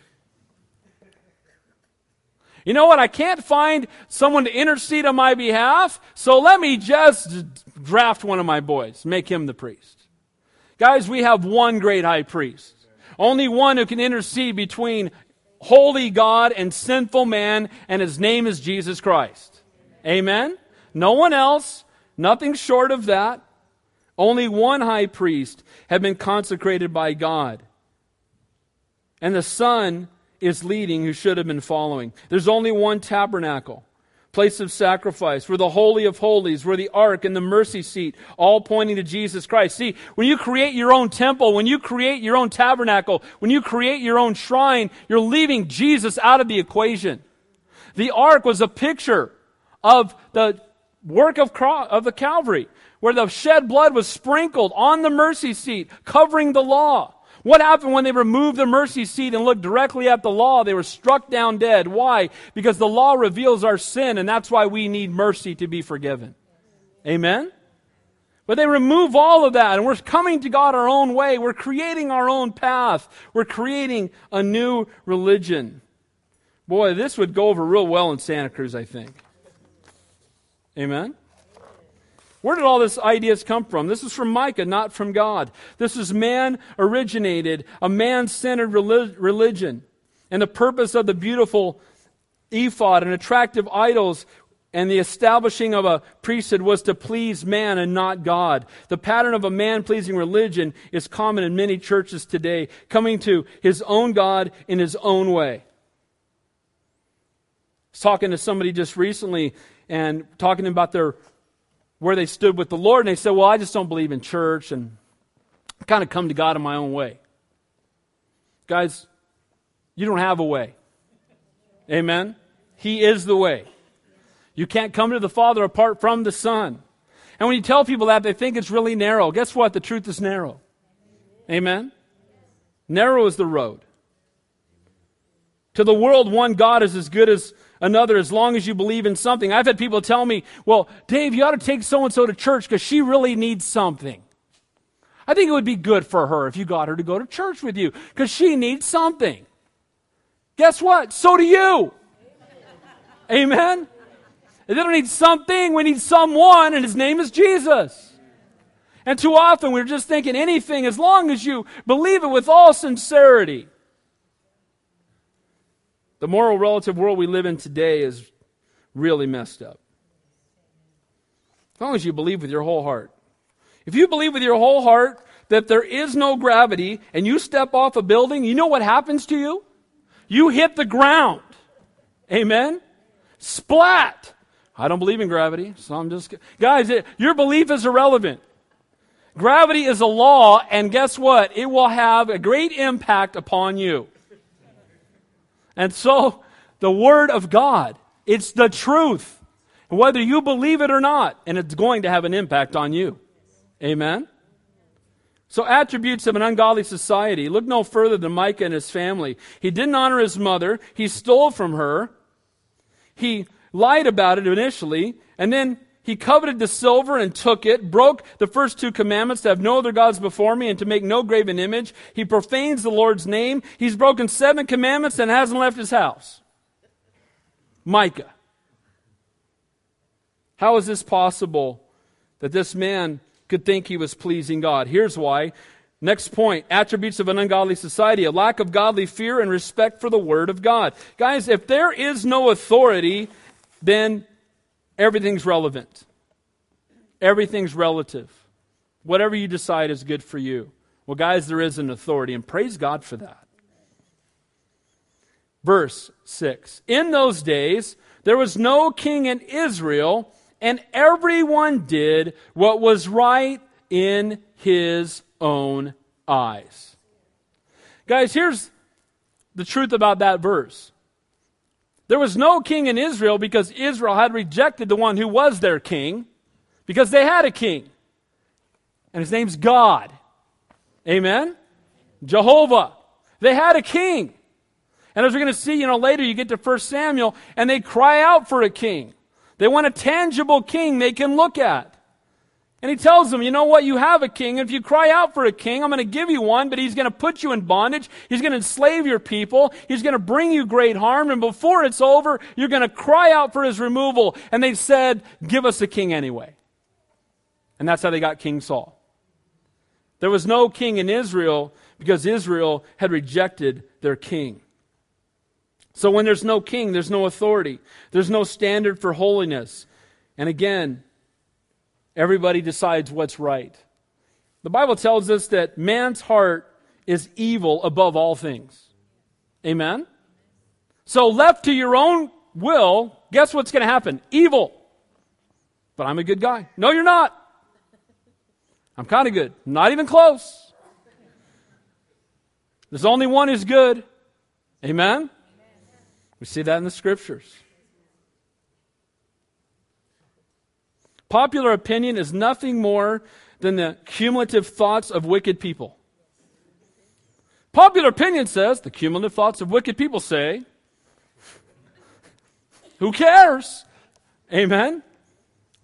You know what? I can't find someone to intercede on my behalf, so let me just draft one of my boys, make him the priest. Guys, we have one great high priest. Only one who can intercede between holy God and sinful man, and his name is Jesus Christ. Amen? No one else, nothing short of that. Only one high priest had been consecrated by God. And the Son is leading who should have been following. There's only one tabernacle. Place of sacrifice, where the Holy of Holies, where the ark and the mercy seat, all pointing to Jesus Christ. See, when you create your own temple, when you create your own tabernacle, when you create your own shrine, you're leaving Jesus out of the equation. The ark was a picture of the work of, of the Calvary, where the shed blood was sprinkled on the mercy seat, covering the law. What happened when they removed the mercy seat and looked directly at the law? They were struck down dead. Why? Because the law reveals our sin, and that's why we need mercy to be forgiven. Amen? But they remove all of that, and we're coming to God our own way. We're creating our own path. We're creating a new religion. Boy, this would go over real well in Santa Cruz, I think. Amen? Where did all these ideas come from? This is from Micah, not from God. This is man originated, a man centered religion. And the purpose of the beautiful ephod and attractive idols and the establishing of a priesthood was to please man and not God. The pattern of a man pleasing religion is common in many churches today, coming to his own God in his own way. I was talking to somebody just recently and talking about their where they stood with the Lord, and they said, Well, I just don't believe in church, and I kind of come to God in my own way. Guys, you don't have a way. Amen? He is the way. You can't come to the Father apart from the Son. And when you tell people that, they think it's really narrow. Guess what? The truth is narrow. Amen? Narrow is the road. To the world, one God is as good as another as long as you believe in something. I've had people tell me, well, Dave, you ought to take so and so to church because she really needs something. I think it would be good for her if you got her to go to church with you because she needs something. Guess what? So do you. Amen? They don't need something, we need someone, and his name is Jesus. And too often we're just thinking anything as long as you believe it with all sincerity. The moral relative world we live in today is really messed up. As long as you believe with your whole heart. If you believe with your whole heart that there is no gravity and you step off a building, you know what happens to you? You hit the ground. Amen? Splat. I don't believe in gravity, so I'm just. Guys, it, your belief is irrelevant. Gravity is a law, and guess what? It will have a great impact upon you. And so, the Word of God, it's the truth. Whether you believe it or not, and it's going to have an impact on you. Amen? So, attributes of an ungodly society. Look no further than Micah and his family. He didn't honor his mother, he stole from her, he lied about it initially, and then he coveted the silver and took it, broke the first two commandments to have no other gods before me and to make no graven image. He profanes the Lord's name. He's broken seven commandments and hasn't left his house. Micah. How is this possible that this man could think he was pleasing God? Here's why. Next point attributes of an ungodly society a lack of godly fear and respect for the Word of God. Guys, if there is no authority, then Everything's relevant. Everything's relative. Whatever you decide is good for you. Well, guys, there is an authority, and praise God for that. Verse 6 In those days, there was no king in Israel, and everyone did what was right in his own eyes. Guys, here's the truth about that verse there was no king in Israel because Israel had rejected the one who was their king because they had a king. And his name's God. Amen? Jehovah. They had a king. And as we're going to see, you know, later you get to 1 Samuel and they cry out for a king. They want a tangible king they can look at. And he tells them, you know what? You have a king. If you cry out for a king, I'm going to give you one, but he's going to put you in bondage. He's going to enslave your people. He's going to bring you great harm. And before it's over, you're going to cry out for his removal. And they said, give us a king anyway. And that's how they got King Saul. There was no king in Israel because Israel had rejected their king. So when there's no king, there's no authority. There's no standard for holiness. And again, Everybody decides what's right. The Bible tells us that man's heart is evil above all things. Amen? So, left to your own will, guess what's going to happen? Evil. But I'm a good guy. No, you're not. I'm kind of good. Not even close. There's only one who's good. Amen? We see that in the scriptures. Popular opinion is nothing more than the cumulative thoughts of wicked people. Popular opinion says, the cumulative thoughts of wicked people say, who cares? Amen?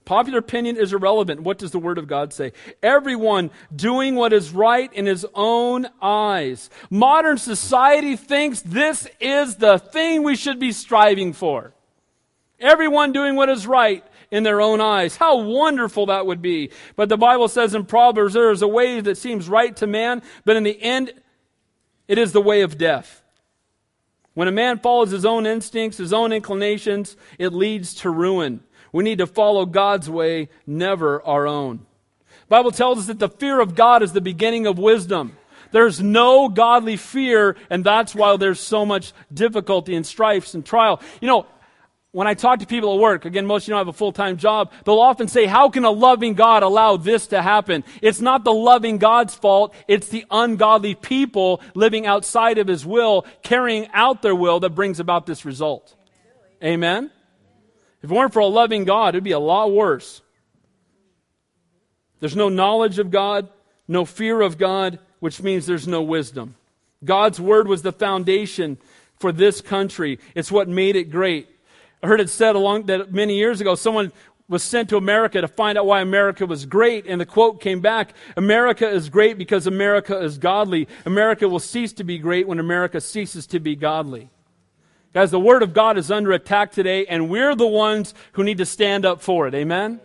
Popular opinion is irrelevant. What does the Word of God say? Everyone doing what is right in his own eyes. Modern society thinks this is the thing we should be striving for. Everyone doing what is right in their own eyes. How wonderful that would be. But the Bible says in Proverbs, there is a way that seems right to man, but in the end, it is the way of death. When a man follows his own instincts, his own inclinations, it leads to ruin. We need to follow God's way, never our own. Bible tells us that the fear of God is the beginning of wisdom. There's no godly fear, and that's why there's so much difficulty and strife and trial. You know, when I talk to people at work, again, most of you don't have a full time job, they'll often say, How can a loving God allow this to happen? It's not the loving God's fault, it's the ungodly people living outside of His will, carrying out their will that brings about this result. Amen? If it weren't for a loving God, it'd be a lot worse. There's no knowledge of God, no fear of God, which means there's no wisdom. God's word was the foundation for this country, it's what made it great. I heard it said along that many years ago, someone was sent to America to find out why America was great, and the quote came back America is great because America is godly. America will cease to be great when America ceases to be godly. Guys, the Word of God is under attack today, and we're the ones who need to stand up for it. Amen?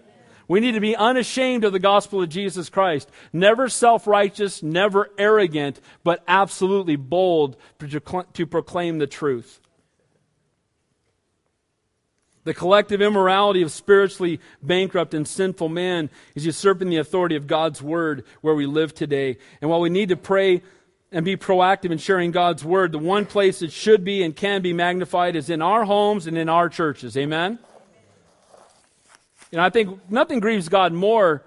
We need to be unashamed of the gospel of Jesus Christ. Never self righteous, never arrogant, but absolutely bold to proclaim the truth. The collective immorality of spiritually bankrupt and sinful man is usurping the authority of God's word where we live today. And while we need to pray and be proactive in sharing God's word, the one place it should be and can be magnified is in our homes and in our churches. Amen? And I think nothing grieves God more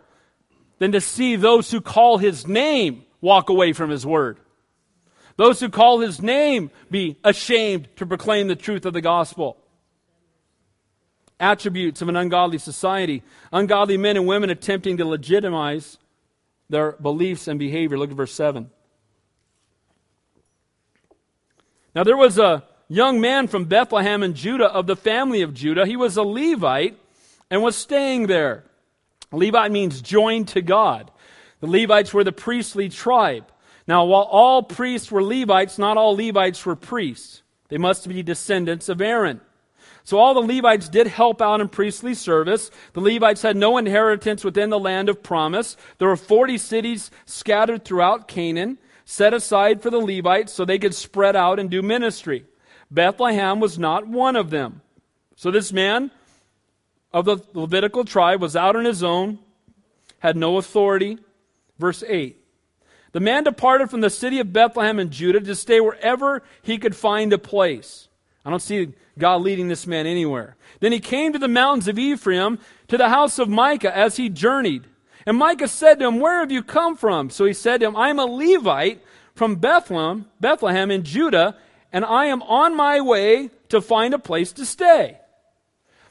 than to see those who call his name walk away from his word. Those who call his name be ashamed to proclaim the truth of the gospel attributes of an ungodly society. Ungodly men and women attempting to legitimize their beliefs and behavior. Look at verse 7. Now, there was a young man from Bethlehem in Judah of the family of Judah. He was a Levite and was staying there. Levite means joined to God. The Levites were the priestly tribe. Now, while all priests were Levites, not all Levites were priests. They must be descendants of Aaron. So all the Levites did help out in priestly service. The Levites had no inheritance within the land of promise. There were 40 cities scattered throughout Canaan, set aside for the Levites so they could spread out and do ministry. Bethlehem was not one of them. So this man of the Levitical tribe was out on his own, had no authority. Verse 8. The man departed from the city of Bethlehem in Judah to stay wherever he could find a place. I don't see God leading this man anywhere. Then he came to the mountains of Ephraim, to the house of Micah, as he journeyed. And Micah said to him, Where have you come from? So he said to him, I am a Levite from Bethlehem, Bethlehem in Judah, and I am on my way to find a place to stay.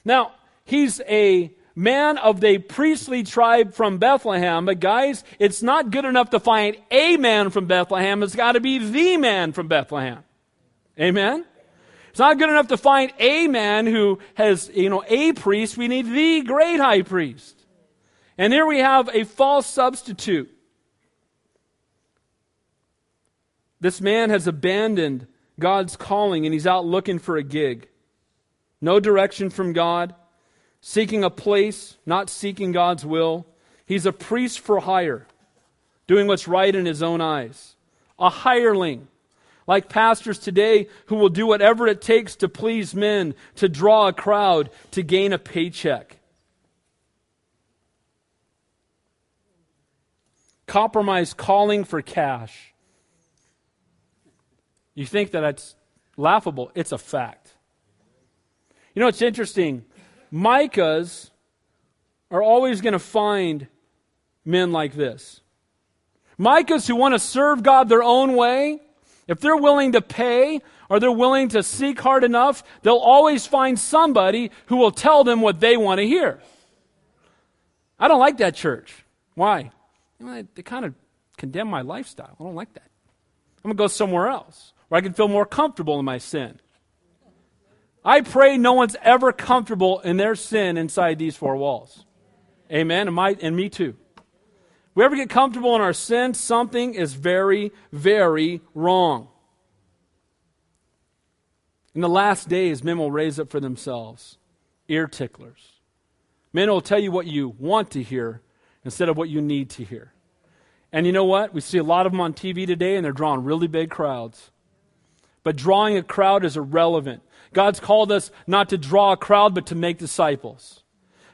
Now, he's a man of the priestly tribe from Bethlehem, but guys, it's not good enough to find a man from Bethlehem. It's got to be the man from Bethlehem. Amen? It's not good enough to find a man who has, you know, a priest. We need the great high priest. And here we have a false substitute. This man has abandoned God's calling and he's out looking for a gig. No direction from God, seeking a place, not seeking God's will. He's a priest for hire, doing what's right in his own eyes. A hireling like pastors today who will do whatever it takes to please men, to draw a crowd, to gain a paycheck. Compromise calling for cash. You think that that's laughable, it's a fact. You know, it's interesting. Micahs are always going to find men like this. Micahs who want to serve God their own way, if they're willing to pay or they're willing to seek hard enough, they'll always find somebody who will tell them what they want to hear. I don't like that church. Why? They kind of condemn my lifestyle. I don't like that. I'm going to go somewhere else where I can feel more comfortable in my sin. I pray no one's ever comfortable in their sin inside these four walls. Amen. And, my, and me too. We ever get comfortable in our sin, something is very, very wrong. In the last days, men will raise up for themselves ear ticklers. Men will tell you what you want to hear instead of what you need to hear. And you know what? We see a lot of them on TV today, and they're drawing really big crowds. But drawing a crowd is irrelevant. God's called us not to draw a crowd, but to make disciples.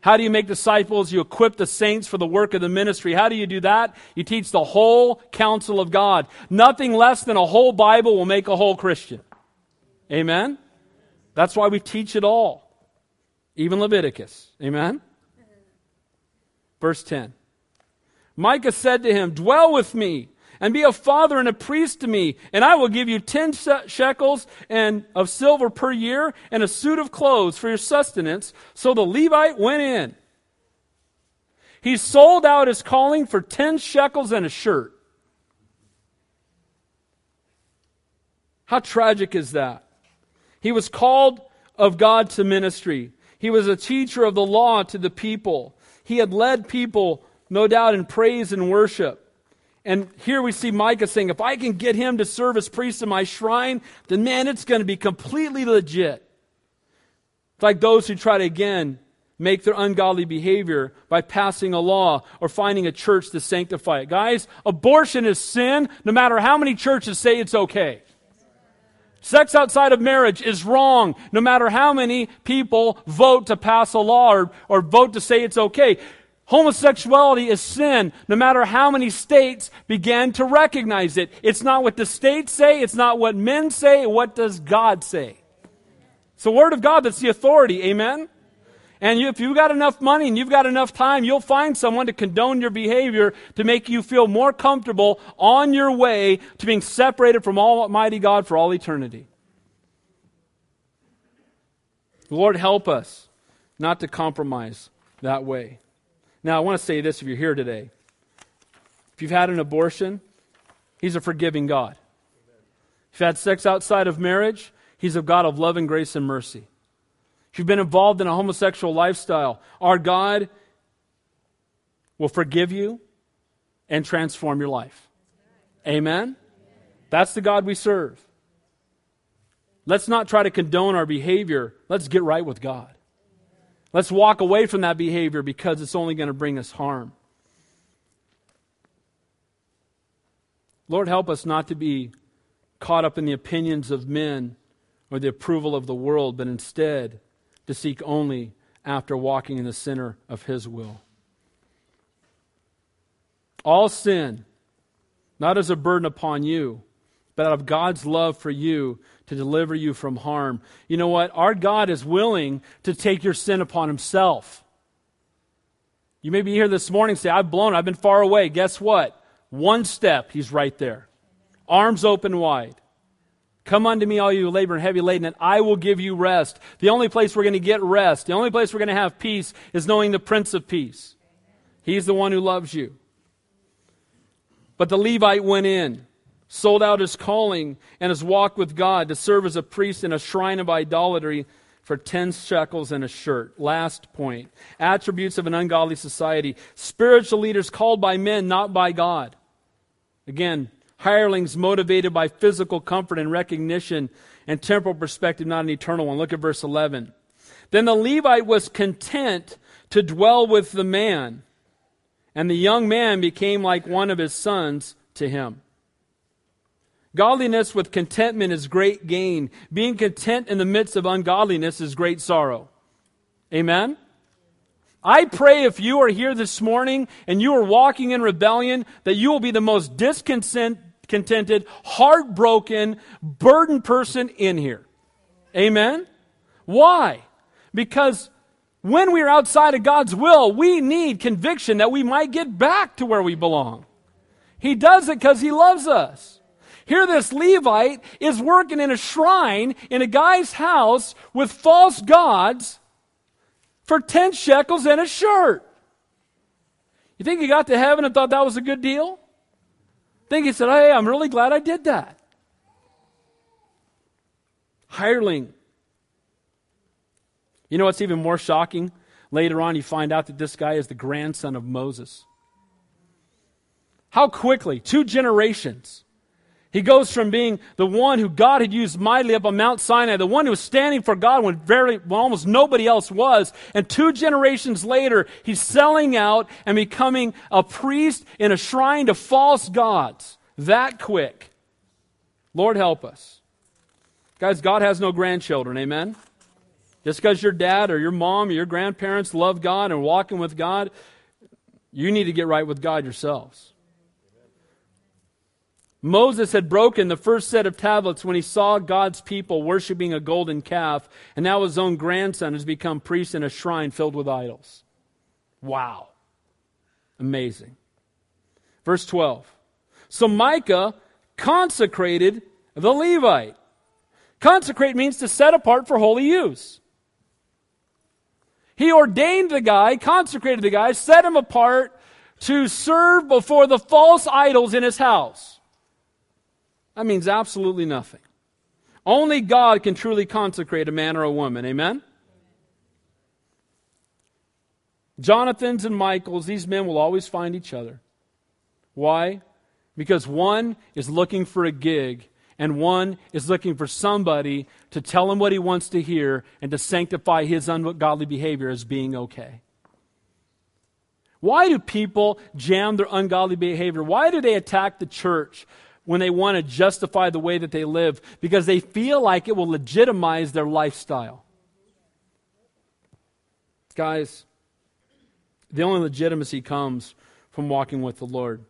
How do you make disciples? You equip the saints for the work of the ministry. How do you do that? You teach the whole counsel of God. Nothing less than a whole Bible will make a whole Christian. Amen? That's why we teach it all, even Leviticus. Amen? Verse 10. Micah said to him, Dwell with me and be a father and a priest to me, and I will give you ten shekels and of silver per year and a suit of clothes for your sustenance. So the Levite went in. He sold out his calling for ten shekels and a shirt. How tragic is that? He was called of God to ministry. He was a teacher of the law to the people. He had led people, no doubt, in praise and worship. And here we see Micah saying, if I can get him to serve as priest in my shrine, then man, it's going to be completely legit. It's like those who try to again make their ungodly behavior by passing a law or finding a church to sanctify it. Guys, abortion is sin no matter how many churches say it's okay. Sex outside of marriage is wrong no matter how many people vote to pass a law or, or vote to say it's okay. Homosexuality is sin, no matter how many states begin to recognize it. It's not what the states say, it's not what men say, what does God say? It's the Word of God that's the authority, amen? And you, if you've got enough money and you've got enough time, you'll find someone to condone your behavior to make you feel more comfortable on your way to being separated from Almighty God for all eternity. Lord, help us not to compromise that way. Now, I want to say this if you're here today. If you've had an abortion, He's a forgiving God. If you've had sex outside of marriage, He's a God of love and grace and mercy. If you've been involved in a homosexual lifestyle, our God will forgive you and transform your life. Amen? That's the God we serve. Let's not try to condone our behavior. Let's get right with God. Let's walk away from that behavior because it's only going to bring us harm. Lord, help us not to be caught up in the opinions of men or the approval of the world, but instead to seek only after walking in the center of His will. All sin, not as a burden upon you, but out of God's love for you to deliver you from harm. You know what? Our God is willing to take your sin upon himself. You may be here this morning say, I've blown, I've been far away. Guess what? One step, he's right there. Arms open wide. Come unto me, all you labor and heavy laden, and I will give you rest. The only place we're going to get rest, the only place we're going to have peace is knowing the Prince of Peace. He's the one who loves you. But the Levite went in sold out his calling and his walk with God to serve as a priest in a shrine of idolatry for 10 shekels and a shirt. Last point attributes of an ungodly society. Spiritual leaders called by men, not by God. Again, hirelings motivated by physical comfort and recognition and temporal perspective, not an eternal one. Look at verse 11. Then the Levite was content to dwell with the man, and the young man became like one of his sons to him. Godliness with contentment is great gain. Being content in the midst of ungodliness is great sorrow. Amen? I pray if you are here this morning and you are walking in rebellion, that you will be the most discontented, heartbroken, burdened person in here. Amen? Why? Because when we are outside of God's will, we need conviction that we might get back to where we belong. He does it because He loves us. Here, this Levite is working in a shrine in a guy's house with false gods for 10 shekels and a shirt. You think he got to heaven and thought that was a good deal? think he said, Hey, I'm really glad I did that. Hireling. You know what's even more shocking? Later on, you find out that this guy is the grandson of Moses. How quickly, two generations, he goes from being the one who God had used mightily up on Mount Sinai, the one who was standing for God when, very, when almost nobody else was. And two generations later, he's selling out and becoming a priest in a shrine to false gods. That quick. Lord help us. Guys, God has no grandchildren. Amen? Just because your dad or your mom or your grandparents love God and walking with God, you need to get right with God yourselves. Moses had broken the first set of tablets when he saw God's people worshiping a golden calf, and now his own grandson has become priest in a shrine filled with idols. Wow. Amazing. Verse 12. So Micah consecrated the Levite. Consecrate means to set apart for holy use. He ordained the guy, consecrated the guy, set him apart to serve before the false idols in his house. That means absolutely nothing. Only God can truly consecrate a man or a woman. Amen? Jonathan's and Micah's, these men will always find each other. Why? Because one is looking for a gig, and one is looking for somebody to tell him what he wants to hear and to sanctify his ungodly behavior as being okay. Why do people jam their ungodly behavior? Why do they attack the church? When they want to justify the way that they live because they feel like it will legitimize their lifestyle. Guys, the only legitimacy comes from walking with the Lord.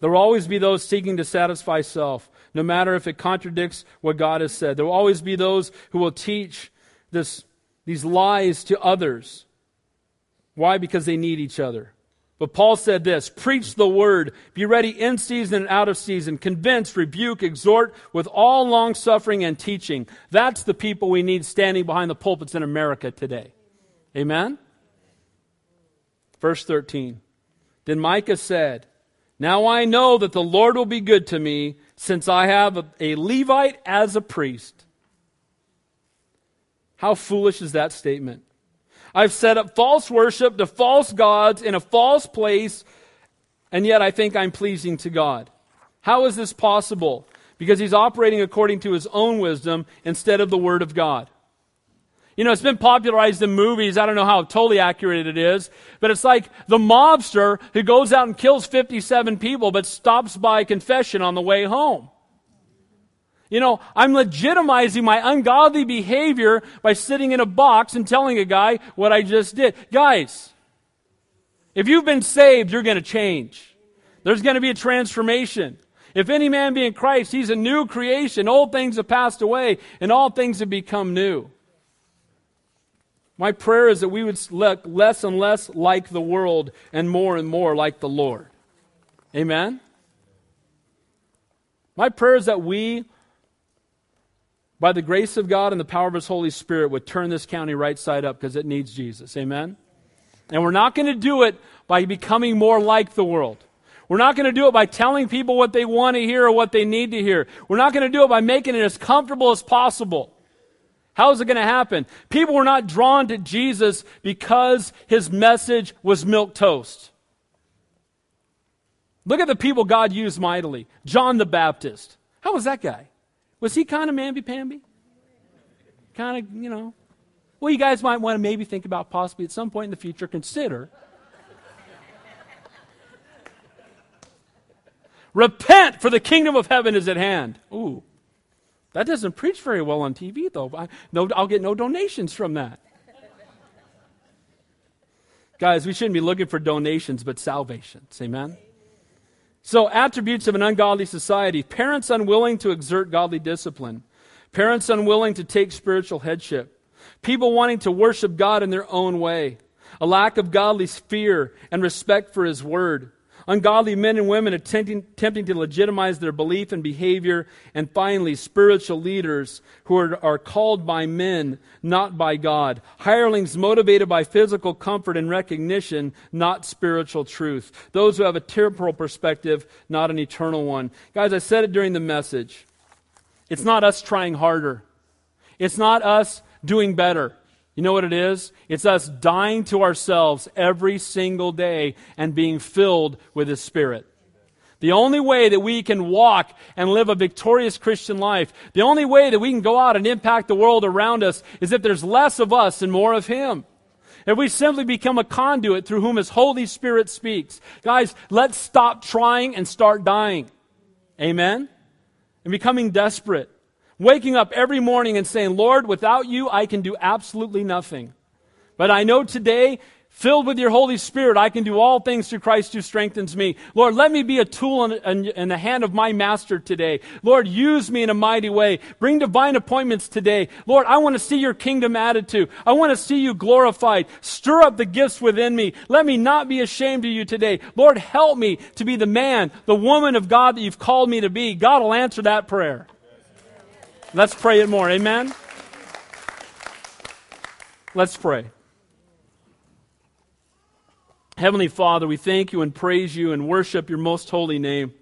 There will always be those seeking to satisfy self, no matter if it contradicts what God has said. There will always be those who will teach this, these lies to others. Why? Because they need each other. But Paul said this Preach the word, be ready in season and out of season, convince, rebuke, exhort with all long suffering and teaching. That's the people we need standing behind the pulpits in America today. Amen? Verse 13. Then Micah said, Now I know that the Lord will be good to me, since I have a Levite as a priest. How foolish is that statement? I've set up false worship to false gods in a false place, and yet I think I'm pleasing to God. How is this possible? Because he's operating according to his own wisdom instead of the Word of God. You know, it's been popularized in movies. I don't know how totally accurate it is, but it's like the mobster who goes out and kills 57 people but stops by confession on the way home. You know, I'm legitimizing my ungodly behavior by sitting in a box and telling a guy what I just did. Guys, if you've been saved, you're going to change. There's going to be a transformation. If any man be in Christ, he's a new creation. Old things have passed away, and all things have become new. My prayer is that we would look less and less like the world and more and more like the Lord. Amen? My prayer is that we by the grace of God and the power of His Holy Spirit, would turn this county right side up because it needs Jesus. Amen? And we're not going to do it by becoming more like the world. We're not going to do it by telling people what they want to hear or what they need to hear. We're not going to do it by making it as comfortable as possible. How is it going to happen? People were not drawn to Jesus because his message was milk toast. Look at the people God used mightily. John the Baptist. How was that guy? Was he kind of mamby-pamby? Kind of, you know. Well, you guys might want to maybe think about possibly at some point in the future consider. Repent, for the kingdom of heaven is at hand. Ooh, that doesn't preach very well on TV, though. I, no, I'll get no donations from that. Guys, we shouldn't be looking for donations, but salvations. Amen? So, attributes of an ungodly society parents unwilling to exert godly discipline, parents unwilling to take spiritual headship, People wanting to worship God in their own way. A lack of godly fear and respect for His Word. Ungodly men and women attempting, attempting to legitimize their belief and behavior. And finally, spiritual leaders who are, are called by men, not by God. Hirelings motivated by physical comfort and recognition, not spiritual truth. Those who have a temporal perspective, not an eternal one. Guys, I said it during the message. It's not us trying harder. It's not us doing better. You know what it is? It's us dying to ourselves every single day and being filled with His Spirit. The only way that we can walk and live a victorious Christian life, the only way that we can go out and impact the world around us is if there's less of us and more of Him. If we simply become a conduit through whom His Holy Spirit speaks. Guys, let's stop trying and start dying. Amen? And becoming desperate waking up every morning and saying, Lord, without you, I can do absolutely nothing. But I know today, filled with your Holy Spirit, I can do all things through Christ who strengthens me. Lord, let me be a tool in, in, in, the hand of my master today. Lord, use me in a mighty way. Bring divine appointments today. Lord, I want to see your kingdom added to. I want to see you glorified. Stir up the gifts within me. Let me not be ashamed of you today. Lord, help me to be the man, the woman of God that you've called me to be. God will answer that prayer. Let's pray it more. Amen? Let's pray. Heavenly Father, we thank you and praise you and worship your most holy name.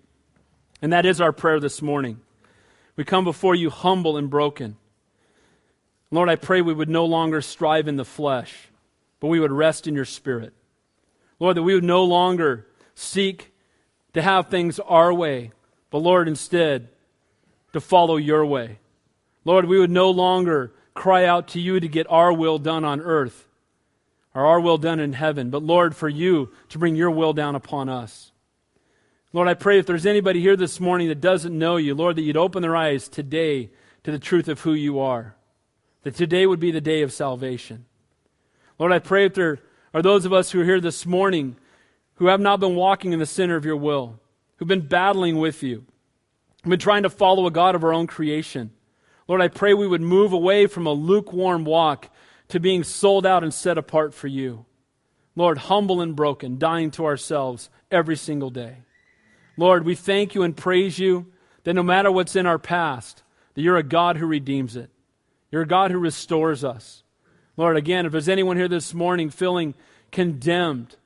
And that is our prayer this morning. We come before you humble and broken. Lord, I pray we would no longer strive in the flesh, but we would rest in your spirit. Lord, that we would no longer seek to have things our way, but Lord, instead, to follow your way. Lord, we would no longer cry out to you to get our will done on earth or our will done in heaven, but Lord, for you to bring your will down upon us. Lord, I pray if there's anybody here this morning that doesn't know you, Lord, that you'd open their eyes today to the truth of who you are. That today would be the day of salvation. Lord, I pray if there are those of us who are here this morning who have not been walking in the center of your will, who've been battling with you, who've been trying to follow a God of our own creation. Lord, I pray we would move away from a lukewarm walk to being sold out and set apart for you. Lord, humble and broken, dying to ourselves every single day. Lord, we thank you and praise you that no matter what's in our past, that you're a God who redeems it. You're a God who restores us. Lord, again, if there's anyone here this morning feeling condemned,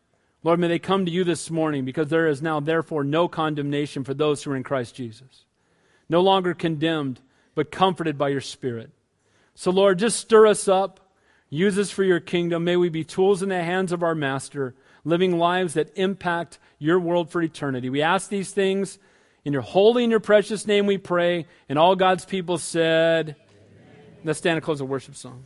Lord, may they come to you this morning because there is now, therefore, no condemnation for those who are in Christ Jesus. No longer condemned but comforted by your Spirit. So, Lord, just stir us up. Use us for your kingdom. May we be tools in the hands of our Master, living lives that impact your world for eternity. We ask these things in your holy and your precious name we pray. And all God's people said, Amen. Let's stand and close a worship song.